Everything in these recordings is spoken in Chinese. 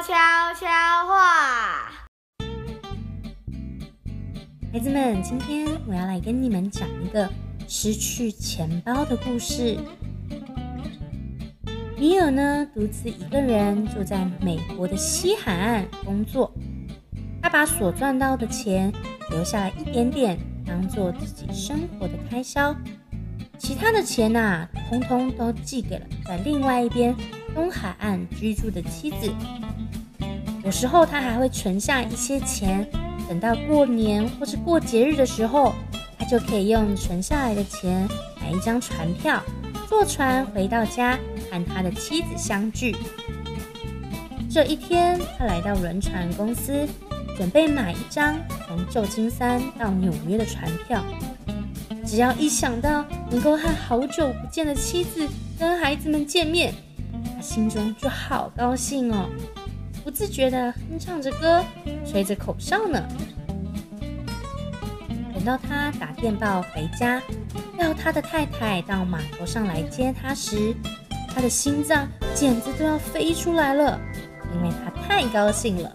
悄悄话。孩子们，今天我要来跟你们讲一个失去钱包的故事。米尔呢，独自一个人住在美国的西海岸工作。他把所赚到的钱留下来一点点，当做自己生活的开销。其他的钱呐、通通都寄给了在另外一边东海岸居住的妻子。有时候他还会存下一些钱。等到过年或是过节日的时候，他就可以用存下来的钱买一张船票，坐船回到家和他的妻子相聚。这一天，他来到轮船公司，准备买一张从旧金山到纽约的船票。只要一想到能够和好久不见的妻子跟孩子们见面，他心中就好高兴哦。不自觉地哼唱着歌，吹着口哨呢。等到他打电报回家，要他的太太到码头上来接他时，他的心脏简直都要飞出来了，因为他太高兴了。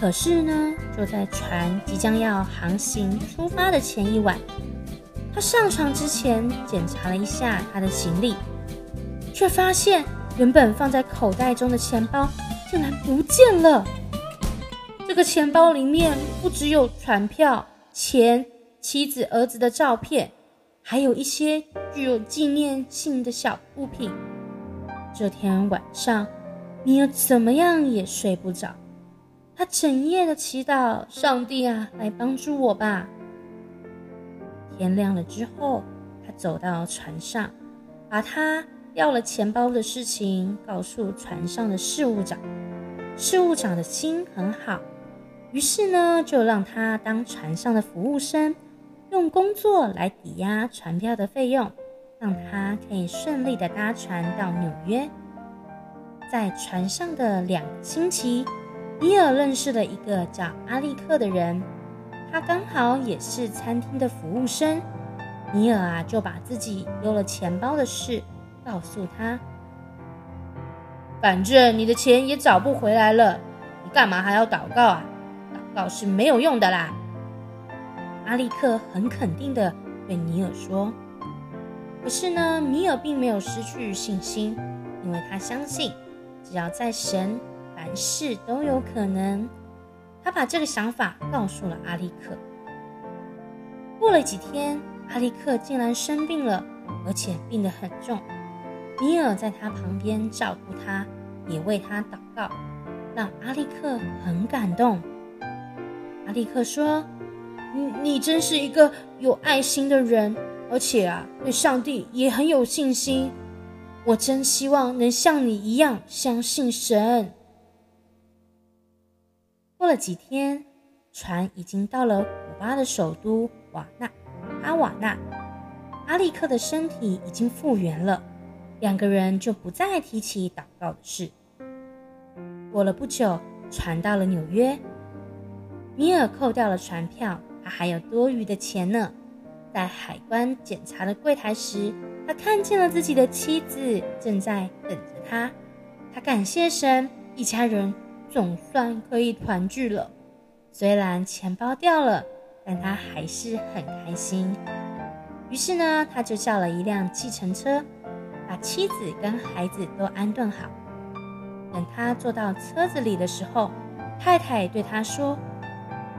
可是呢，就在船即将要航行出发的前一晚，他上床之前检查了一下他的行李，却发现原本放在口袋中的钱包。竟然不见了！这个钱包里面不只有船票、钱、妻子、儿子的照片，还有一些具有纪念性的小物品。这天晚上，米尔怎么样也睡不着，他整夜的祈祷上帝啊，来帮助我吧。天亮了之后，他走到船上，把他掉了钱包的事情告诉船上的事务长。事务长的心很好，于是呢，就让他当船上的服务生，用工作来抵押船票的费用，让他可以顺利的搭船到纽约。在船上的两个星期，尼尔认识了一个叫阿力克的人，他刚好也是餐厅的服务生。尼尔啊，就把自己丢了钱包的事告诉他。反正你的钱也找不回来了，你干嘛还要祷告啊？祷告是没有用的啦。阿力克很肯定地对尼尔说。可是呢，米尔并没有失去信心，因为他相信，只要在神，凡事都有可能。他把这个想法告诉了阿力克。过了几天，阿力克竟然生病了，而且病得很重。米尔在他旁边照顾他，也为他祷告，让阿力克很感动。阿力克说：“你你真是一个有爱心的人，而且啊，对上帝也很有信心。我真希望能像你一样相信神。”过了几天，船已经到了古巴的首都瓦纳，阿瓦那。阿力克的身体已经复原了。两个人就不再提起祷告的事。过了不久，船到了纽约。米尔扣掉了船票，他还有多余的钱呢。在海关检查的柜台时，他看见了自己的妻子正在等着他。他感谢神，一家人总算可以团聚了。虽然钱包掉了，但他还是很开心。于是呢，他就叫了一辆计程车。把妻子跟孩子都安顿好。等他坐到车子里的时候，太太对他说：“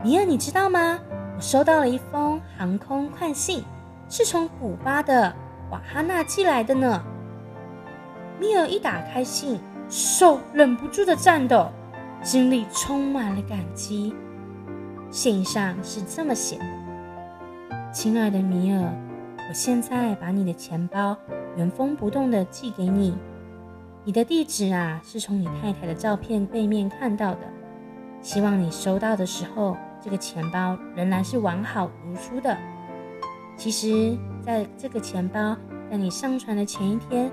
米尔，你知道吗？我收到了一封航空快信，是从古巴的瓦哈纳寄来的呢。”米尔一打开信，手忍不住的颤抖，心里充满了感激。信上是这么写的：“亲爱的米尔，我现在把你的钱包。”原封不动地寄给你，你的地址啊，是从你太太的照片背面看到的。希望你收到的时候，这个钱包仍然是完好如初的。其实，在这个钱包在你上船的前一天，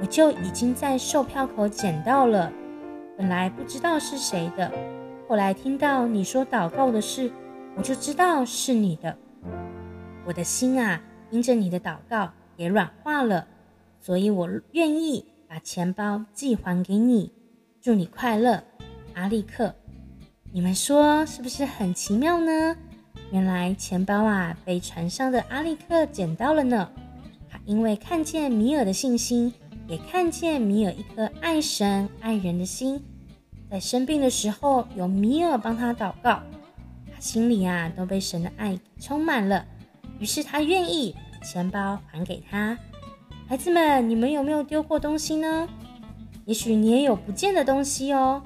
我就已经在售票口捡到了。本来不知道是谁的，后来听到你说祷告的事，我就知道是你的。我的心啊，因着你的祷告也软化了。所以我愿意把钱包寄还给你，祝你快乐，阿力克。你们说是不是很奇妙呢？原来钱包啊被船上的阿力克捡到了呢。他因为看见米尔的信心，也看见米尔一颗爱神爱人的心，在生病的时候有米尔帮他祷告，他心里啊都被神的爱充满了。于是他愿意钱包还给他。孩子们，你们有没有丢过东西呢？也许你也有不见的东西哦。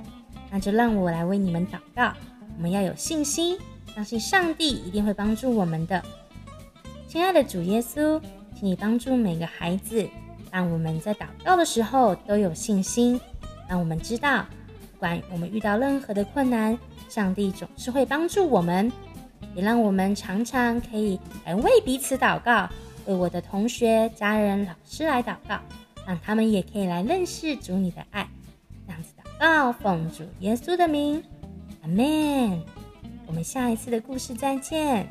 那就让我来为你们祷告。我们要有信心，相信上帝一定会帮助我们的。亲爱的主耶稣，请你帮助每个孩子，让我们在祷告的时候都有信心。让我们知道，不管我们遇到任何的困难，上帝总是会帮助我们。也让我们常常可以来为彼此祷告，为我的同学、家人、老师来祷告，让他们也可以来认识主你的爱。这样子祷告，奉主耶稣的名，阿门。我们下一次的故事再见。